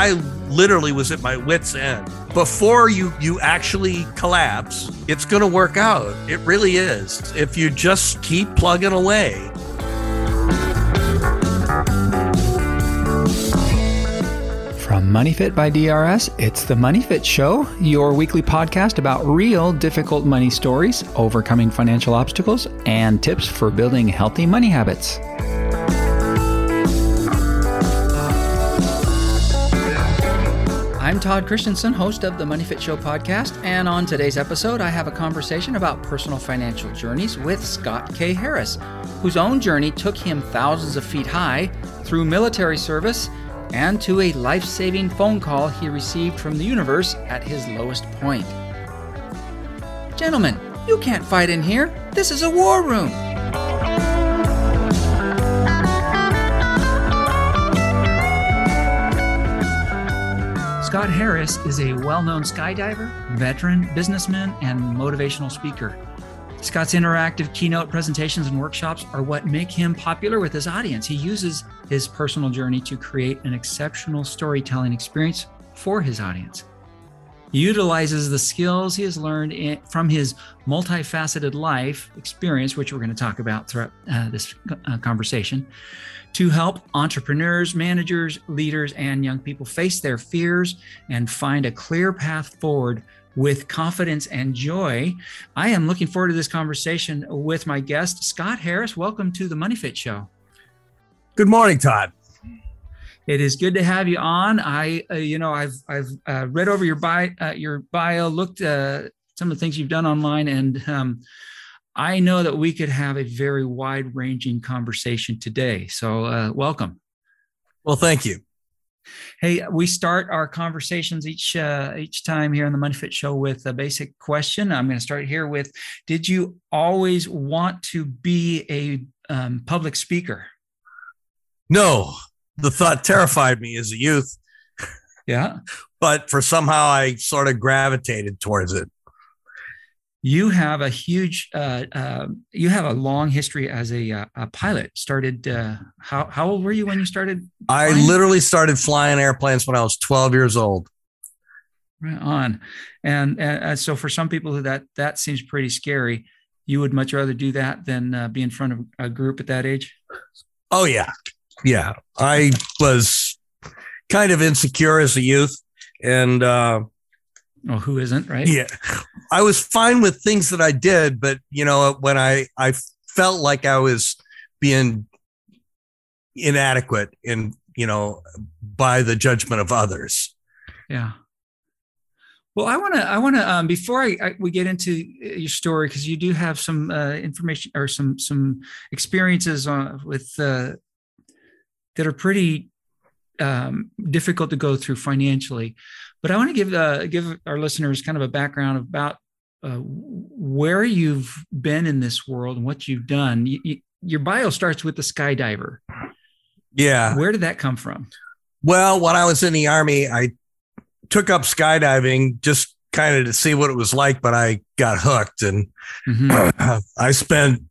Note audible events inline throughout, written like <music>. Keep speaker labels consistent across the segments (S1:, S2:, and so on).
S1: I literally was at my wits' end. Before you you actually collapse, it's going to work out. It really is. If you just keep plugging away.
S2: From Money Fit by DRS, it's the Money Fit Show, your weekly podcast about real difficult money stories, overcoming financial obstacles, and tips for building healthy money habits. I'm Todd Christensen, host of the Money Fit Show podcast, and on today's episode, I have a conversation about personal financial journeys with Scott K. Harris, whose own journey took him thousands of feet high through military service and to a life saving phone call he received from the universe at his lowest point. Gentlemen, you can't fight in here. This is a war room. Scott Harris is a well known skydiver, veteran, businessman, and motivational speaker. Scott's interactive keynote presentations and workshops are what make him popular with his audience. He uses his personal journey to create an exceptional storytelling experience for his audience. Utilizes the skills he has learned in, from his multifaceted life experience, which we're going to talk about throughout uh, this uh, conversation, to help entrepreneurs, managers, leaders, and young people face their fears and find a clear path forward with confidence and joy. I am looking forward to this conversation with my guest, Scott Harris. Welcome to the Money Fit Show.
S1: Good morning, Todd.
S2: It is good to have you on. I, uh, you know, I've I've uh, read over your bio, uh, your bio, looked uh, some of the things you've done online, and um, I know that we could have a very wide-ranging conversation today. So, uh, welcome.
S1: Well, thank you.
S2: Hey, we start our conversations each uh, each time here on the Money Fit Show with a basic question. I'm going to start here with: Did you always want to be a um, public speaker?
S1: No, the thought terrified me as a youth.
S2: Yeah,
S1: but for somehow I sort of gravitated towards it.
S2: You have a huge uh, uh, you have a long history as a, uh, a pilot. Started uh, how, how old were you when you started
S1: flying? i literally started flying airplanes when i was 12 years old.
S2: Right on. And, and so for some people that that seems pretty scary. You would much rather do that than uh, be in front of a group at that age?
S1: Oh yeah yeah i was kind of insecure as a youth and uh,
S2: well, who isn't, right?
S1: Yeah. I was fine with things that I did, but you know, when I I felt like I was being inadequate in, you know, by the judgment of others.
S2: Yeah. Well, I want to, I want to, um, before I, I, we get into your story, because you do have some uh, information or some some experiences on, with uh, that are pretty um, difficult to go through financially. But I want to give uh, give our listeners kind of a background about uh, where you've been in this world and what you've done. You, you, your bio starts with the skydiver.
S1: Yeah.
S2: Where did that come from?
S1: Well, when I was in the army, I took up skydiving just kind of to see what it was like, but I got hooked and mm-hmm. <clears throat> I spent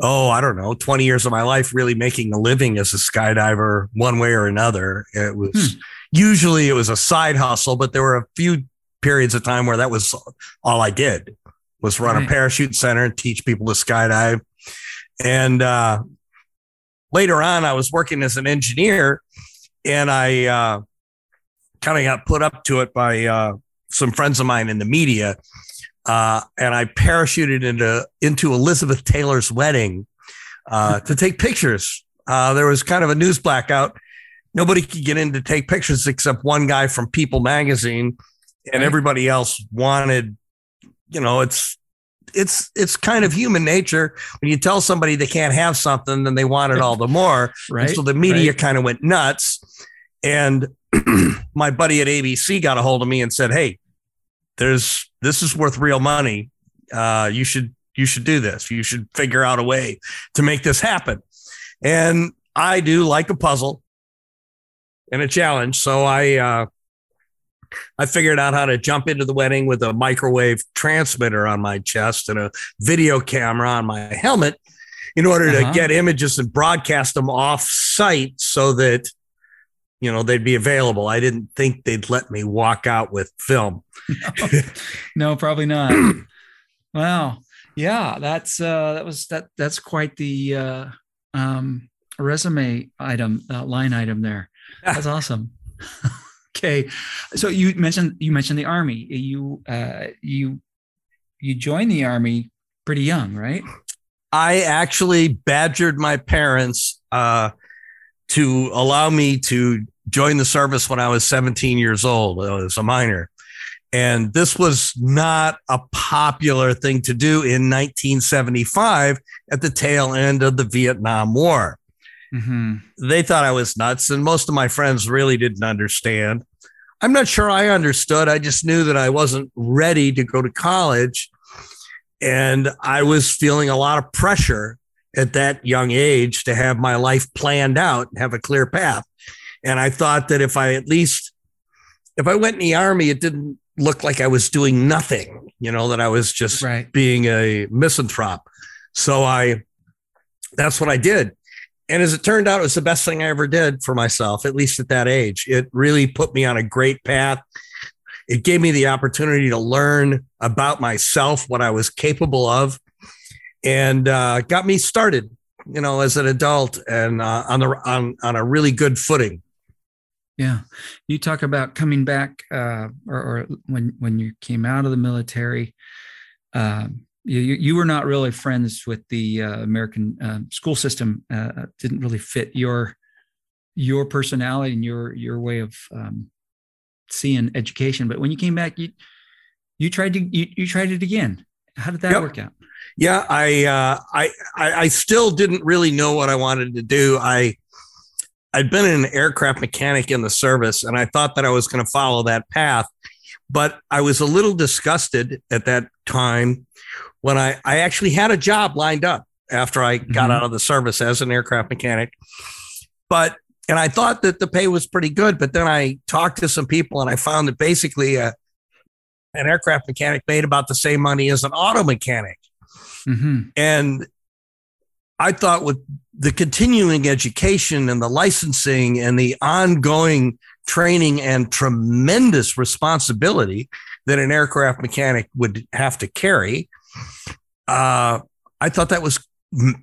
S1: oh, I don't know, 20 years of my life really making a living as a skydiver one way or another. It was hmm usually it was a side hustle, but there were a few periods of time where that was all I did was run right. a parachute center and teach people to skydive. And uh, later on, I was working as an engineer, and I uh, kind of got put up to it by uh, some friends of mine in the media. Uh, and I parachuted into into Elizabeth Taylor's wedding uh, to take pictures. Uh, there was kind of a news blackout, nobody could get in to take pictures except one guy from People magazine and everybody else wanted you know it's it's it's kind of human nature. When you tell somebody they can't have something then they want it all the more. <laughs> Right and so the media right. kind of went nuts. And <clears throat> my buddy at abc got a hold of me and said hey there's this is worth real money uh, you should you should do this you should figure out a way to make this happen and i do like a puzzle and a challenge. So I uh, I figured out how to jump into the wedding with a microwave transmitter on my chest and a video camera on my helmet in order uh-huh. to get images and broadcast them off site so that you know they'd be available. I didn't think they'd let me walk out with film.
S2: no, <laughs> no probably not. <clears throat> wow. Yeah, that's uh that was that that's quite the uh um resume item uh, line item there. That's awesome. <laughs> okay. So you mentioned you mentioned the army. You uh you you joined the army pretty young, right?
S1: I actually badgered my parents uh, to allow me to join the service when I was 17 years old as a minor. And this was not a popular thing to do in 1975 at the tail end of the Vietnam War. Mm-hmm. They thought I was nuts, and most of my friends really didn't understand. I'm not sure I understood. I just knew that I wasn't ready to go to college and I was feeling a lot of pressure at that young age to have my life planned out and have a clear path. And I thought that if I at least, if I went in the army, it didn't look like I was doing nothing, you know, that I was just right. being a misanthrope. So I, that's what I did. And as it turned out, it was the best thing I ever did for myself, at least at that age. It really put me on a great path. It gave me the opportunity to learn about myself, what I was capable of, and uh, got me started, you know, as an adult and uh, on the on on a really good footing.
S2: Yeah, you talk about coming back, uh, or, or, when when you came out of the military. Um, you, you were not really friends with the uh, American uh, school system. Uh, didn't really fit your your personality and your your way of um, seeing education. But when you came back, you you tried to you, you tried it again. How did that yep. work out?
S1: Yeah, I, uh, I I I still didn't really know what I wanted to do. I I'd been an aircraft mechanic in the service, and I thought that I was going to follow that path. But I was a little disgusted at that time when I I actually had a job lined up after I got mm-hmm. out of the service as an aircraft mechanic. But and I thought that the pay was pretty good, but then I talked to some people and I found that basically uh, an aircraft mechanic made about the same money as an auto mechanic. Mm-hmm. And I thought with the continuing education and the licensing and the ongoing training and tremendous responsibility that an aircraft mechanic would have to carry, uh, I thought that was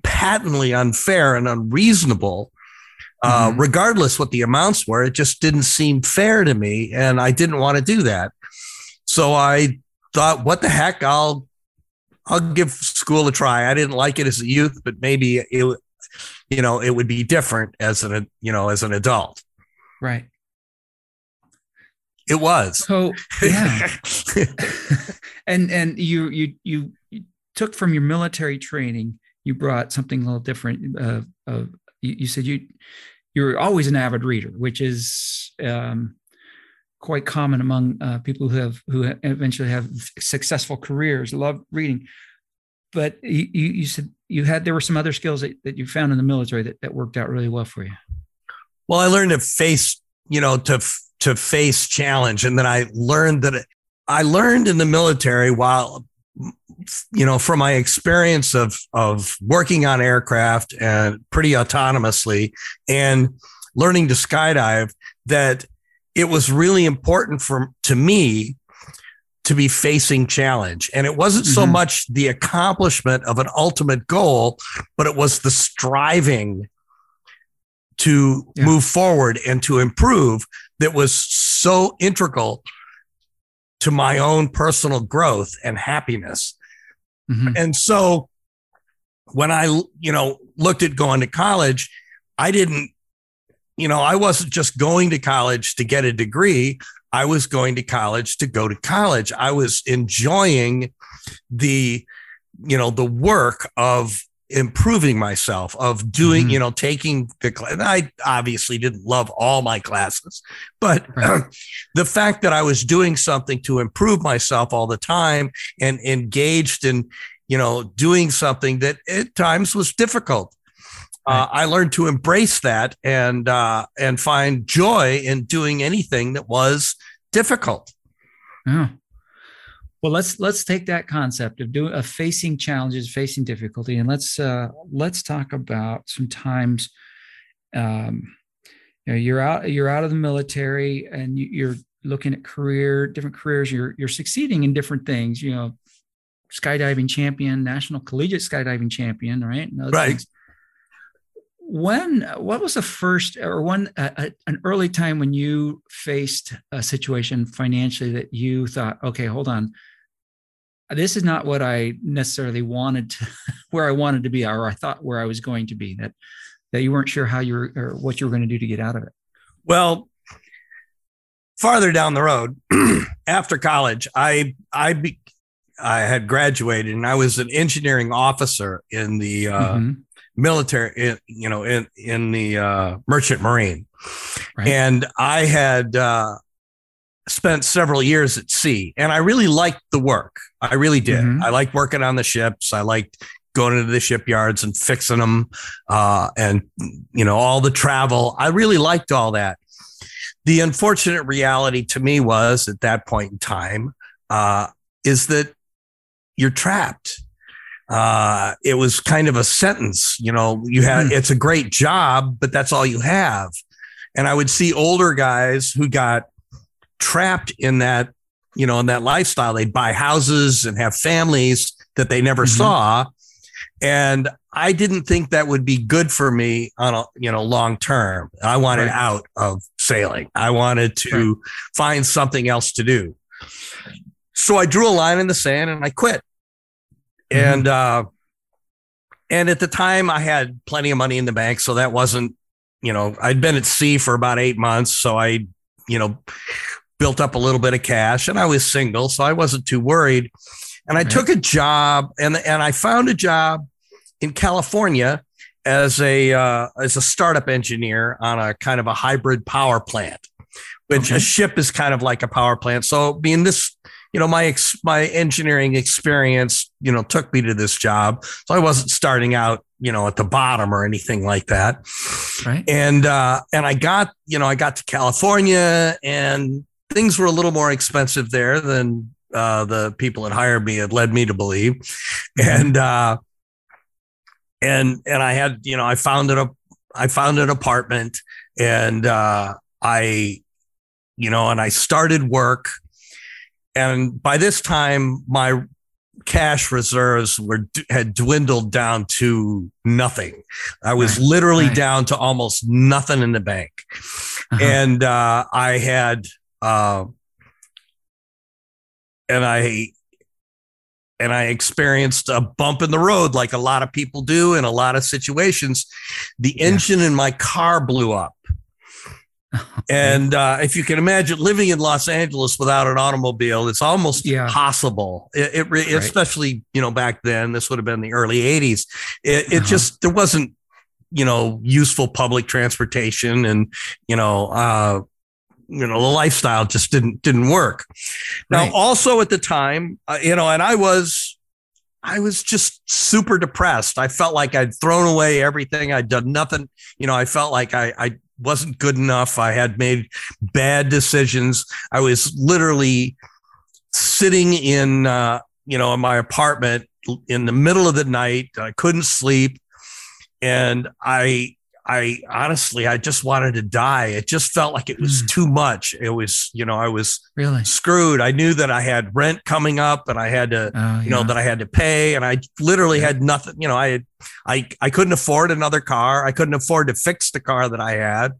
S1: patently unfair and unreasonable uh, mm-hmm. regardless what the amounts were. It just didn't seem fair to me, and I didn't want to do that. So I thought, what the heck? I'll I'll give school a try. I didn't like it as a youth, but maybe it, you know, it would be different as an you know as an adult.
S2: Right.
S1: It was.
S2: So yeah. <laughs> and and you you you took from your military training. You brought something a little different. Uh, uh, you, you said you you're always an avid reader, which is um, quite common among uh, people who have who eventually have successful careers. Love reading, but you, you said you had there were some other skills that, that you found in the military that, that worked out really well for you.
S1: Well, I learned to face, you know, to to face challenge, and then I learned that I learned in the military while you know, from my experience of of working on aircraft and pretty autonomously and learning to skydive, that it was really important for to me to be facing challenge. And it wasn't so mm-hmm. much the accomplishment of an ultimate goal, but it was the striving to yeah. move forward and to improve that was so integral to my own personal growth and happiness. Mm-hmm. And so when I, you know, looked at going to college, I didn't, you know, I wasn't just going to college to get a degree. I was going to college to go to college. I was enjoying the, you know, the work of improving myself of doing mm-hmm. you know taking the class i obviously didn't love all my classes but right. <clears throat> the fact that i was doing something to improve myself all the time and engaged in you know doing something that at times was difficult uh, i learned to embrace that and uh, and find joy in doing anything that was difficult.
S2: Yeah. Well, let's let's take that concept of doing of facing challenges, facing difficulty, and let's uh, let's talk about some times um, you know, you're out you're out of the military and you're looking at career different careers. You're you're succeeding in different things you know skydiving champion national collegiate skydiving champion right?
S1: Right. things.
S2: When what was the first or one an early time when you faced a situation financially that you thought okay hold on this is not what I necessarily wanted to, <laughs> where I wanted to be, or I thought where I was going to be. That that you weren't sure how you were or what you were going to do to get out of it.
S1: Well, farther down the road, <clears throat> after college, I I be, I had graduated and I was an engineering officer in the uh, mm-hmm. military, in, you know, in in the uh, merchant marine, right. and I had. Uh, spent several years at sea and I really liked the work. I really did. Mm-hmm. I liked working on the ships. I liked going into the shipyards and fixing them uh, and, you know, all the travel. I really liked all that. The unfortunate reality to me was at that point in time uh, is that you're trapped. Uh, it was kind of a sentence, you know, you have, mm. it's a great job, but that's all you have. And I would see older guys who got trapped in that, you know, in that lifestyle. They'd buy houses and have families that they never mm-hmm. saw. And I didn't think that would be good for me on a, you know, long term. I wanted right. out of sailing. I wanted to right. find something else to do. So I drew a line in the sand and I quit. Mm-hmm. And, uh, and at the time I had plenty of money in the bank. So that wasn't, you know, I'd been at sea for about eight months. So I, you know, built up a little bit of cash and I was single, so I wasn't too worried. And I right. took a job and, and I found a job in California as a uh, as a startup engineer on a kind of a hybrid power plant, which okay. a ship is kind of like a power plant. So being this, you know, my ex, my engineering experience, you know, took me to this job. So I wasn't starting out, you know, at the bottom or anything like that. Right. And uh, and I got, you know, I got to California and things were a little more expensive there than uh, the people that hired me had led me to believe, mm-hmm. and uh, and and I had you know I found it a I found an apartment and uh, I you know and I started work, and by this time my cash reserves were had dwindled down to nothing. I was right, literally right. down to almost nothing in the bank, uh-huh. and uh, I had uh, and I and I experienced a bump in the road like a lot of people do in a lot of situations. The engine in my car blew up. <laughs> and uh, if you can imagine living in Los Angeles without an automobile, it's almost yeah. impossible. It, it right. especially you know back then. This would have been the early '80s. It, it uh-huh. just there wasn't you know useful public transportation, and you know uh, you know the lifestyle just didn't didn't work right. now also at the time uh, you know and i was i was just super depressed i felt like i'd thrown away everything i'd done nothing you know i felt like i i wasn't good enough. I had made bad decisions. I was literally sitting in uh, you know in my apartment in the middle of the night. I couldn't sleep. And i I honestly, I just wanted to die. It just felt like it was mm. too much. It was, you know, I was
S2: really
S1: screwed. I knew that I had rent coming up and I had to, oh, you know, that I had to pay and I literally yeah. had nothing, you know, I had, I, I couldn't afford another car. I couldn't afford to fix the car that I had.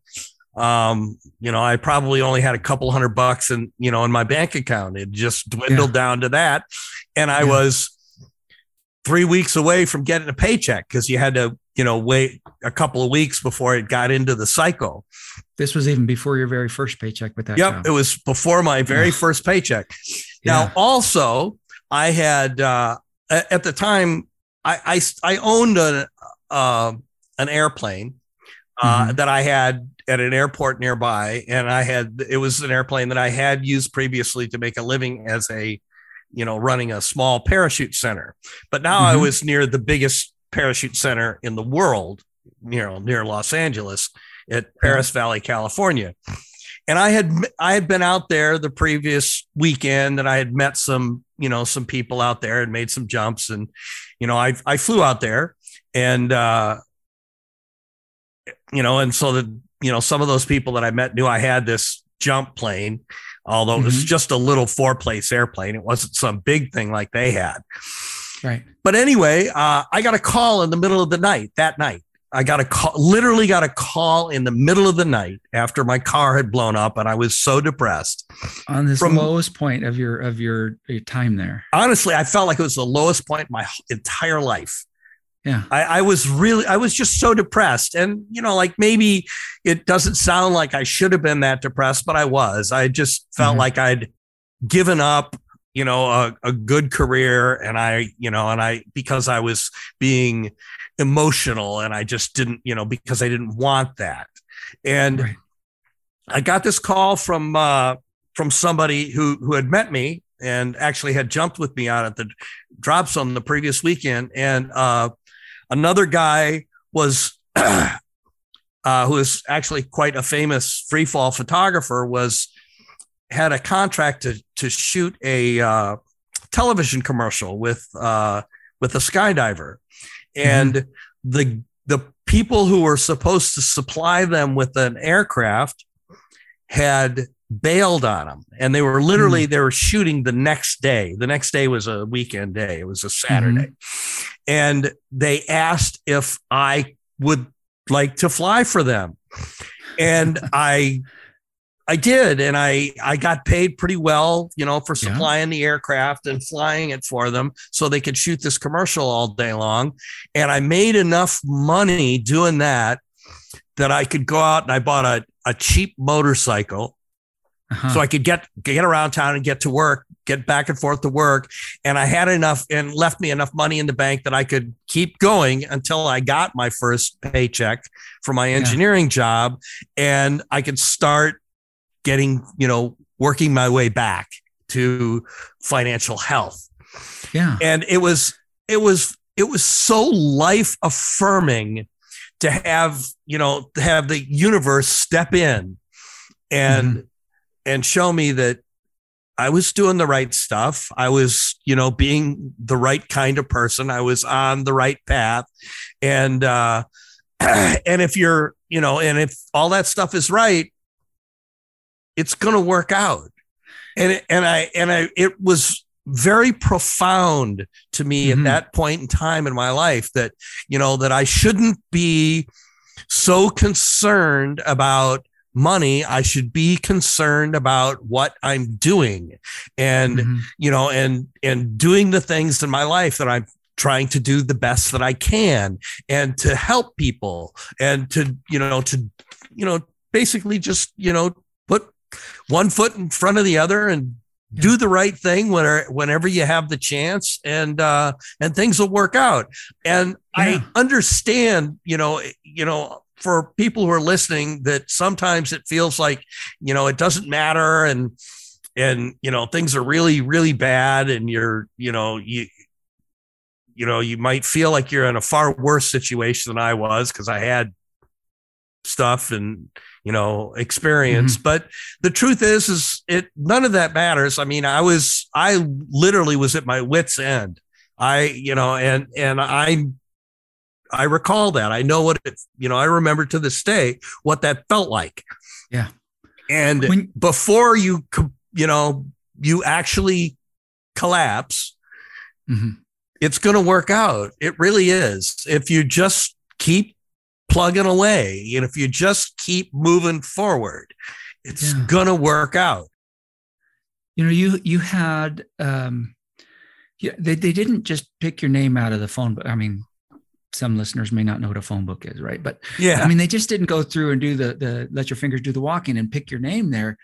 S1: Um, you know, I probably only had a couple hundred bucks and, you know, in my bank account. It just dwindled yeah. down to that. And I yeah. was, three weeks away from getting a paycheck because you had to you know, wait a couple of weeks before it got into the cycle.
S2: This was even before your very first paycheck with that.
S1: Yep, job. it was before my very first paycheck. Yeah. Now, also, I had uh, at the time I I, I owned a uh, an airplane uh, mm-hmm. that I had at an airport nearby, and I had it was an airplane that I had used previously to make a living as a you know running a small parachute center. But now mm-hmm. I was near the biggest parachute center in the world, you know, near Los Angeles at Perris Valley, California. And I had I had been out there the previous weekend and I had met some, you know, some people out there and made some jumps. And, you know, I I flew out there and uh you know, and so that you know, some of those people that I met knew I had this jump plane, although mm-hmm. it was mm-hmm. just a little four place airplane. It wasn't some big thing like they had.
S2: Right.
S1: But anyway, uh, I got a call in the middle of the night that night. I got a call, literally got a call in the middle of the night after my car had blown up, and I was so depressed.
S2: On this From, lowest point of your of your, your time there.
S1: Honestly, I felt like it was the lowest point in my entire life.
S2: Yeah.
S1: I, I, was really, I was just so depressed. And, you know, like maybe it doesn't sound like I should have been that depressed, but I was. I just felt mm-hmm. like I'd given up, you know, a, a good career. And I, you know, and I, because I was being emotional and I just didn't, you know, because I didn't want that. And right. I got this call from, uh, from somebody who, who had met me and actually had jumped with me out at the drop zone the previous weekend. And, uh, Another guy was <clears throat> uh, who is actually quite a famous free fall photographer was had a contract to to shoot a uh, television commercial with uh, with a skydiver, and mm-hmm. the the people who were supposed to supply them with an aircraft had bailed on them and they were literally mm. they were shooting the next day. The next day was a weekend day. It was a saturday. Mm-hmm. and they asked if i would like to fly for them. And <laughs> i i did. And i i got paid pretty well you know for supplying yeah. the aircraft and flying it for them so they could shoot this commercial all day long. And i made enough money doing that that i could go out and i bought a, a cheap motorcycle uh-huh. so I could get get around town and get to work, get back and forth to work, and I had enough and left me enough money in the bank that I could keep going until I got my first paycheck for my engineering yeah. job, and I could start getting you know working my way back to financial health.
S2: Yeah,
S1: and it was it was it was so life affirming to have you know to have the universe step in and mm-hmm and show me that I was doing the right stuff. I was, you know, being the right kind of person. I was on the right path. And uh <clears throat> and if you're, you know, and if all that stuff is right, it's going to work out. And and I and I it was very profound to me mm-hmm. at that point in time in my life that, you know, that I shouldn't be so concerned about money i should be concerned about what i'm doing and mm-hmm. you know and and doing the things in my life that i'm trying to do the best that i can and to help people and to you know to you know basically just you know put one foot in front of the other and yeah. do the right thing whenever whenever you have the chance and uh and things will work out and yeah. i understand you know you know for people who are listening that sometimes it feels like you know it doesn't matter and and you know things are really really bad and you're you know you you know you might feel like you're in a far worse situation than I was because I had stuff and you know experience. Mm-hmm. but the truth is is it none of that matters. I mean i was i literally was at my wits end. I you know and and i I recall that. I know what it, you know, I remember to this day what that felt like.
S2: Yeah.
S1: And when, before you, you know, you actually collapse, mm-hmm. it's going to work out. It really is. If you just keep plugging away and if you just keep moving forward, it's yeah. going to work out.
S2: You know, you, you had, um, yeah, they, they didn't just pick your name out of the phone, but I mean, some listeners may not know what a phone book is, right? But
S1: yeah,
S2: I mean, they just didn't go through and do the the let your fingers do the walking and pick your name there.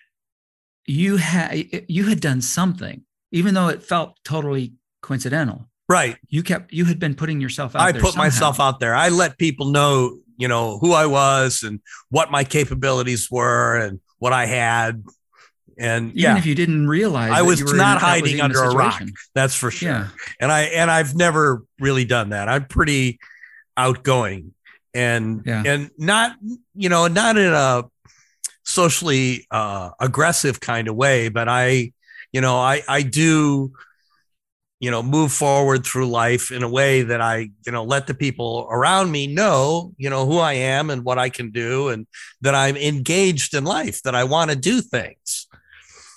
S2: You had you had done something, even though it felt totally coincidental.
S1: Right.
S2: You kept you had been putting yourself out. There.
S1: I put
S2: somehow.
S1: myself out there. I let people know, you know, who I was and what my capabilities were and what I had. And
S2: even
S1: yeah,
S2: if you didn't realize,
S1: I was not hiding under a rock. That's for sure. Yeah. And I and I've never really done that. I'm pretty outgoing and yeah. and not you know not in a socially uh, aggressive kind of way but i you know i i do you know, move forward through life in a way that I, you know, let the people around me know, you know, who I am and what I can do and that I'm engaged in life, that I want to do things.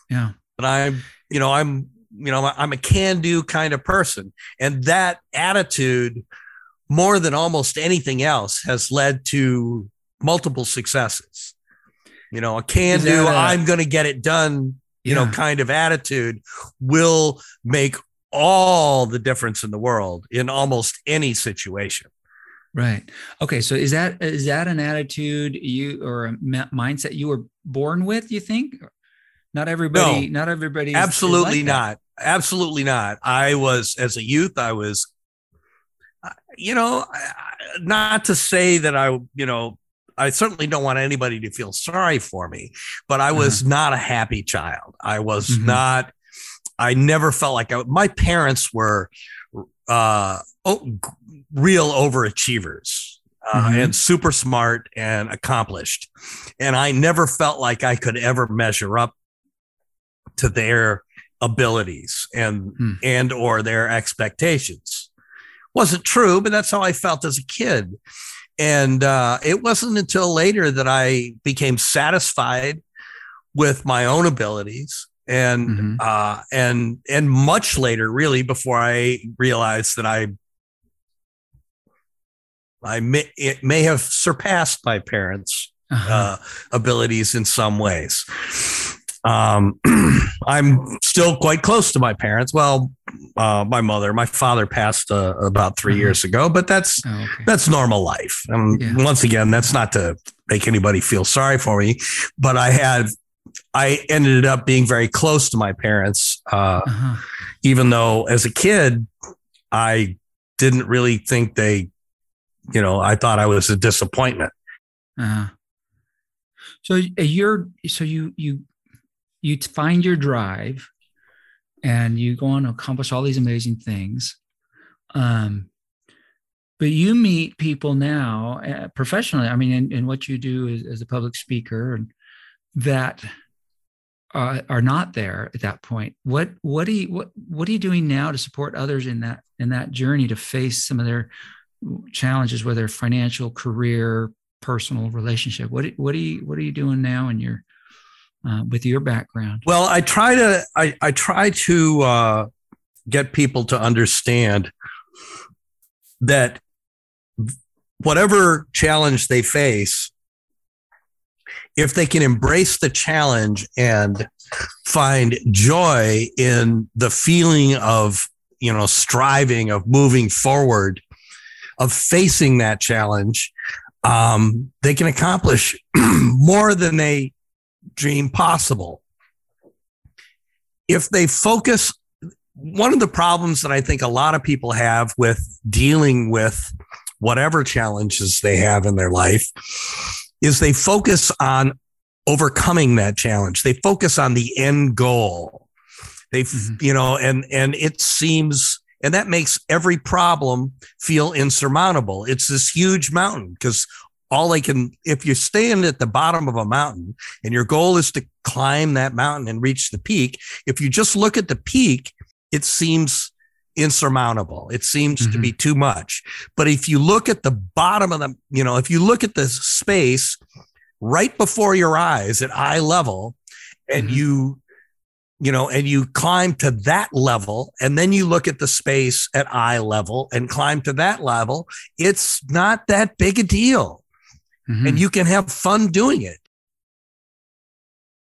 S2: Yeah.
S1: But I'm, you know, I'm, you know, I'm a can do kind of person. And that attitude, more than almost anything else, has led to multiple successes. You know, a can do, I'm going to get it done, you yeah. know, kind of attitude will make all the difference in the world in almost any situation.
S2: Right. Okay. So is that is that an attitude you or a mindset you were born with? You think? Not everybody. No, not everybody.
S1: Absolutely like not. Absolutely not. I was as a youth. I was, you know, not to say that I, you know, I certainly don't want anybody to feel sorry for me, but I was uh-huh. not a happy child. I was mm-hmm. not I never felt like I, my parents were uh, oh, real overachievers uh, mm-hmm. and super smart and accomplished. And I never felt like I could ever measure up to their abilities and mm. and or their expectations. Wasn't true, but that's how I felt as a kid. And uh, it wasn't until later that I became satisfied with my own abilities and mm-hmm. uh, and and much later, really, before I realized that I I may it may have surpassed my parents' uh-huh. uh, abilities in some ways. Um, <clears throat> I'm still quite close to my parents. Well, uh, my mother, my father passed uh, about 3 uh-huh. years ago, but that's oh, okay. that's normal life. And yeah. once again, that's not to make anybody feel sorry for me, but I had I ended up being very close to my parents, uh, uh-huh. even though as a kid, I didn't really think they, you know, I thought I was a disappointment. Uh-huh.
S2: So uh, you're, so you, you, you find your drive and you go on to accomplish all these amazing things. Um, but you meet people now uh, professionally. I mean, in, in what you do as, as a public speaker and that uh, are not there at that point what what are you what what are you doing now to support others in that in that journey to face some of their challenges whether financial career personal relationship what what are you what are you doing now in your uh, with your background?
S1: Well i try to i i try to uh, get people to understand that whatever challenge they face if they can embrace the challenge and find joy in the feeling of you know striving of moving forward of facing that challenge um, they can accomplish <clears throat> more than they dream possible if they focus one of the problems that i think a lot of people have with dealing with whatever challenges they have in their life is they focus on overcoming that challenge. They focus on the end goal. They, mm-hmm. you know, and and it seems, and that makes every problem feel insurmountable. It's this huge mountain because all they can, if you stand at the bottom of a mountain and your goal is to climb that mountain and reach the peak, if you just look at the peak, it seems insurmountable. It seems mm-hmm. to be mm-hmm. too much. But if you look at the bottom of the, you know, if you look at the space right before your eyes at eye level and mm-hmm. you, you know, and you climb to that level and then you look at the space at eye level and climb to that level, it's not that big a deal. Mm-hmm. And you can have fun doing it.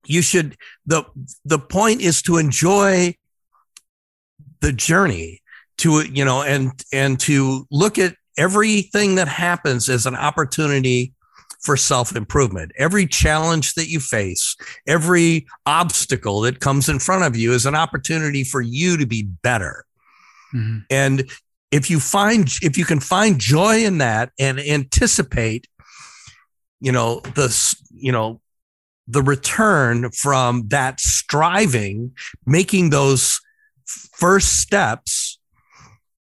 S1: You should, the, the point is to enjoy the journey to you know and and to look at everything that happens as an opportunity for self improvement. Every challenge that you face, every obstacle that comes in front of you is an opportunity for you to be better. Mm-hmm. And if you find, if you can find joy in that and anticipate, you know, the, you know, the return from that striving, making those first steps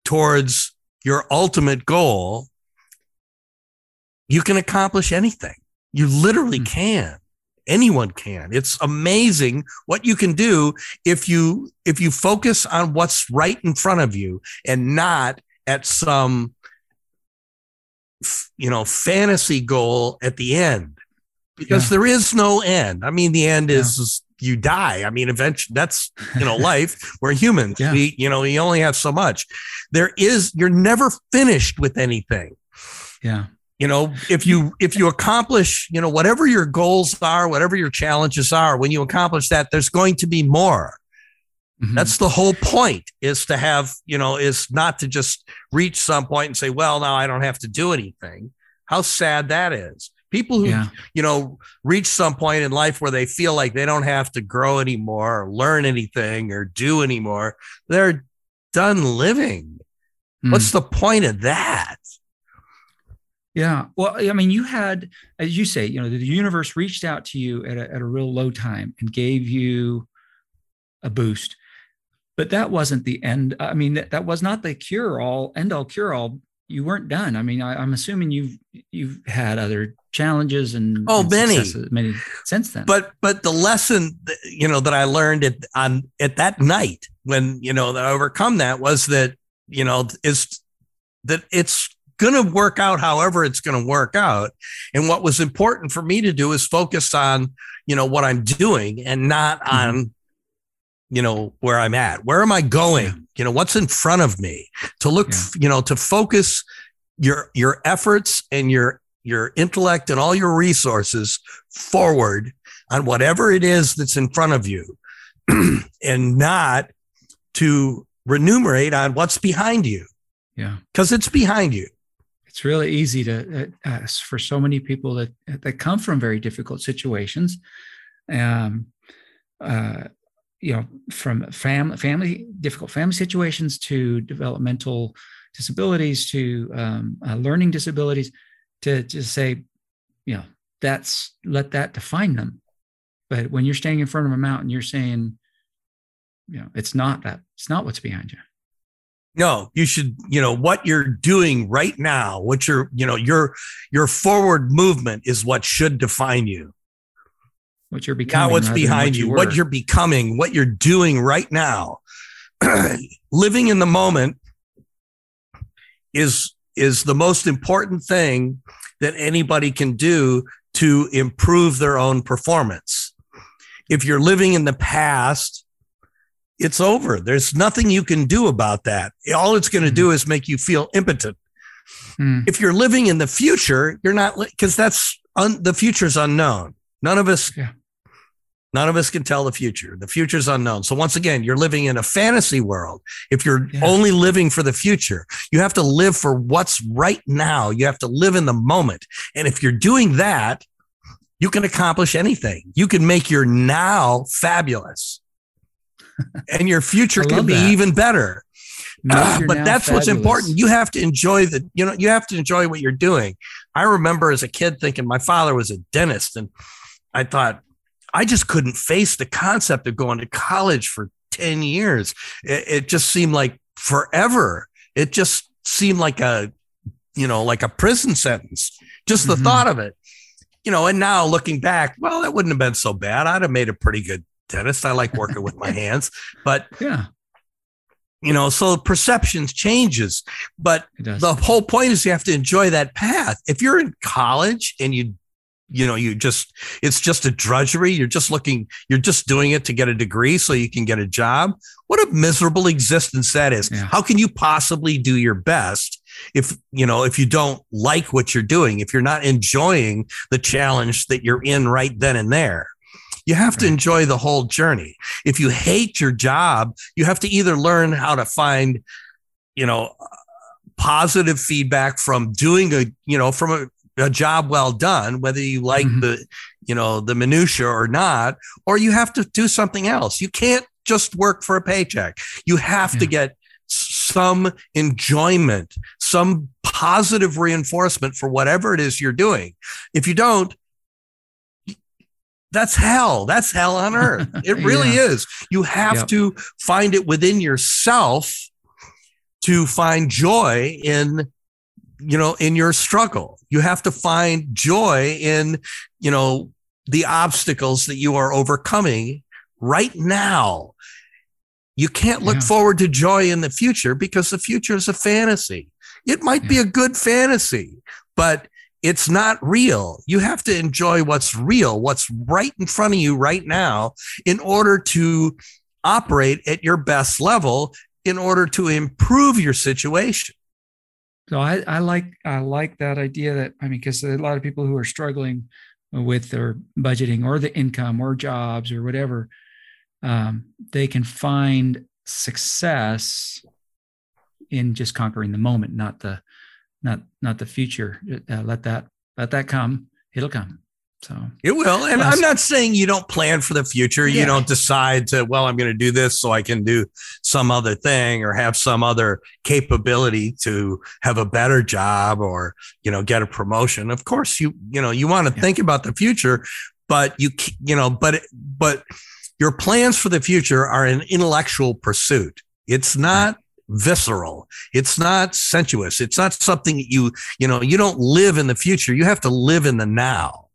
S1: towards your ultimate goal, you can accomplish anything. You literally hmm. can. anyone can it's amazing what you can do if you if you focus on what's right in front of you and not at some you know fantasy goal at the end. Because yeah. there is no end. I mean the end yeah. is you die. I mean eventually that's you know life. <laughs> We're humans yeah. we you know you only have so much. There is you're never finished with anything.
S2: Yeah.
S1: You know if you if you accomplish you know whatever your goals are whatever your challenges are when you accomplish that there's going to be more mm-hmm. that's the whole point is to have you know is not to just reach some point and say well now i don't have to do anything how sad that is people who yeah. you know reach some point in life where they feel like they don't have to grow anymore or learn anything or do anymore they're done living mm. what's the point of that
S2: yeah. Well, I mean, you had, as you say, you know, the universe reached out to you at a, at a real low time and gave you a boost. But that wasn't the end. I mean, that, that was not the cure all, end all cure all. You weren't done. I mean, I, am assuming you've you've had other challenges and
S1: oh
S2: and
S1: many
S2: many since then.
S1: But but the lesson that, you know that I learned at on at that night when you know that I overcome that was that you know is that it's going to work out however it's going to work out. And what was important for me to do is focus on, you know, what I'm doing and not mm-hmm. on, you know, where I'm at. Where am I going? Yeah. You know, what's in front of me? To look, yeah. you know, to focus your your efforts and your your intellect and all your resources forward on whatever it is that's in front of you <clears throat> and not to remunerate on what's behind you.
S2: Yeah.
S1: Because it's behind you
S2: it's really easy to uh, uh, for so many people that that come from very difficult situations um, uh, you know from family family difficult family situations to developmental disabilities to um, uh, learning disabilities to just say you know that's let that define them but when you're standing in front of a mountain you're saying you know it's not that it's not what's behind you
S1: no, you should, you know, what you're doing right now, what you're, you know, your your forward movement is what should define you.
S2: What you're becoming.
S1: Not what's behind what you, you what you're becoming, what you're doing right now. <clears throat> Living in the moment is is the most important thing that anybody can do to improve their own performance. If you're living in the past, it's over. There's nothing you can do about that. All it's going to mm-hmm. do is make you feel impotent. Mm. If you're living in the future, you're not because that's un, the future's unknown. None of us, yeah. None of us can tell the future. The future's unknown. So once again, you're living in a fantasy world. If you're yeah. only living for the future, you have to live for what's right now. You have to live in the moment. And if you're doing that, you can accomplish anything. You can make your now fabulous <laughs> and your future can be that. even better. Uh, but that's fabulous. what's important. You have to enjoy the, you know, you have to enjoy what you're doing. I remember as a kid thinking my father was a dentist, and I thought I just couldn't face the concept of going to college for 10 years. It, it just seemed like forever. It just seemed like a, you know, like a prison sentence. Just the mm-hmm. thought of it, you know, and now looking back, well, that wouldn't have been so bad. I'd have made a pretty good dentist. I like working with my <laughs> hands, but
S2: yeah,
S1: you know, so perceptions changes. But the whole point is you have to enjoy that path. If you're in college and you you know you just it's just a drudgery. You're just looking you're just doing it to get a degree so you can get a job. What a miserable existence that is. Yeah. how can you possibly do your best if you know if you don't like what you're doing if you're not enjoying the challenge that you're in right then and there? You have to enjoy the whole journey. If you hate your job, you have to either learn how to find, you know, positive feedback from doing a, you know, from a, a job well done, whether you like mm-hmm. the, you know, the minutia or not, or you have to do something else. You can't just work for a paycheck. You have yeah. to get some enjoyment, some positive reinforcement for whatever it is you're doing. If you don't, that's hell. That's hell on <laughs> earth. It really yeah. is. You have yep. to find it within yourself to find joy in you know in your struggle. You have to find joy in you know the obstacles that you are overcoming right now. You can't look yeah. forward to joy in the future because the future is a fantasy. It might yeah. be a good fantasy, but it's not real. You have to enjoy what's real, what's right in front of you right now, in order to operate at your best level, in order to improve your situation.
S2: So I, I like I like that idea that I mean because a lot of people who are struggling with their budgeting or the income or jobs or whatever, um, they can find success in just conquering the moment, not the not not the future. Uh, let that let that come. It'll come. So
S1: it will. And I'm not saying you don't plan for the future. Yeah. You don't decide to, well, I'm going to do this so I can do some other thing or have some other capability to have a better job or, you know, get a promotion. Of course, you, you know, you want to yeah. think about the future, but you, you know, but, but your plans for the future are an intellectual pursuit. It's not right visceral. It's not sensuous. It's not something you, you know, you don't live in the future. You have to live in the now.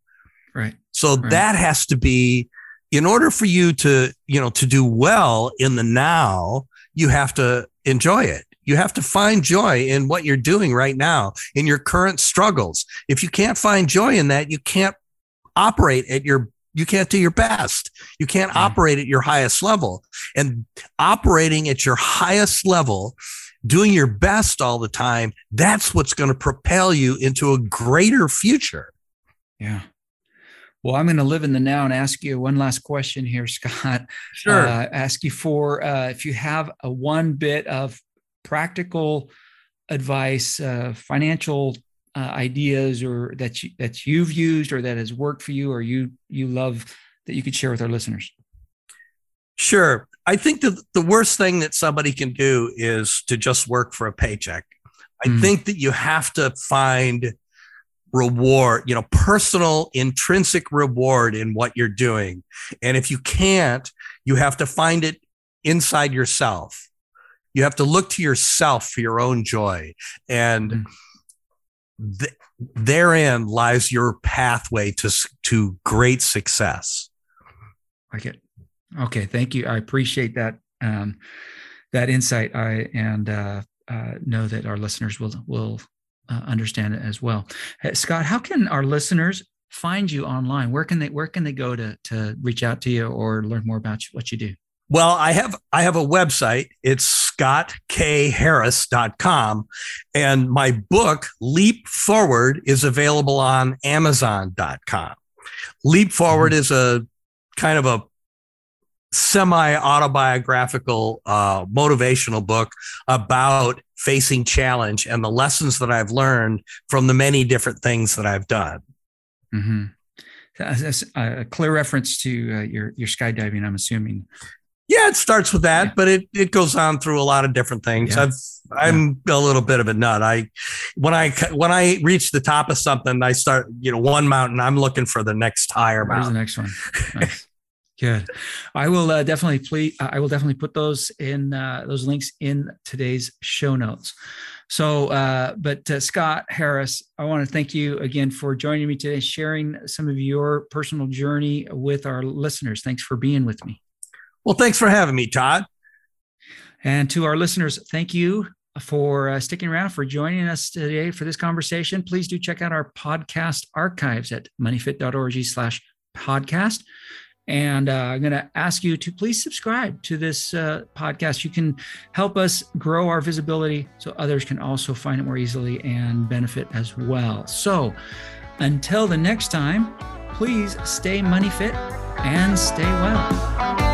S2: Right.
S1: So
S2: right.
S1: that has to be in order for you to, you know, to do well in the now, you have to enjoy it. You have to find joy in what you're doing right now in your current struggles. If you can't find joy in that, you can't operate at your you can't do your best. You can't mm. operate at your highest level. And operating at your highest level, doing your best all the time, that's what's going to propel you into a greater future.
S2: Yeah. Well, I'm going to live in the now and ask you one last question here, <laughs> Scott.
S1: Sure.
S2: Uh, ask you for uh, if you have a one bit of practical advice, uh, financial uh, ideas, or that you, that you've used or that has worked for you, or you you love that you could share with our listeners.
S1: Sure. I think that the worst thing that somebody can do is to just work for a paycheck. I mm. think that you have to find reward, you know, personal intrinsic reward in what you're doing. And if you can't, you have to find it inside yourself. You have to look to yourself for your own joy. And mm. th- therein lies your pathway to, to great success.
S2: Like it. Okay. Thank you. I appreciate that. Um, that insight. I, and, uh, uh, know that our listeners will, will uh, understand it as well. Uh, Scott, how can our listeners find you online? Where can they where can they go to to reach out to you or learn more about what you do?
S1: Well, I have I have a website. It's scottkharris.com and my book Leap Forward is available on amazon.com. Leap Forward mm-hmm. is a kind of a semi autobiographical uh, motivational book about facing challenge and the lessons that I've learned from the many different things that I've done.
S2: Mm-hmm. That's a clear reference to uh, your your skydiving. I'm assuming.
S1: Yeah, it starts with that, yeah. but it it goes on through a lot of different things. Yeah. I've I'm yeah. a little bit of a nut. I when I when I reach the top of something, I start you know one mountain. I'm looking for the next higher
S2: Where's
S1: mountain.
S2: the next one? <laughs> Nice. Good. I will uh, definitely please. I will definitely put those in uh, those links in today's show notes. So, uh, but uh, Scott Harris, I want to thank you again for joining me today, sharing some of your personal journey with our listeners. Thanks for being with me.
S1: Well, thanks for having me, Todd.
S2: And to our listeners, thank you for uh, sticking around for joining us today for this conversation. Please do check out our podcast archives at moneyfit.org slash podcast. And uh, I'm going to ask you to please subscribe to this uh, podcast. You can help us grow our visibility so others can also find it more easily and benefit as well. So until the next time, please stay money fit and stay well.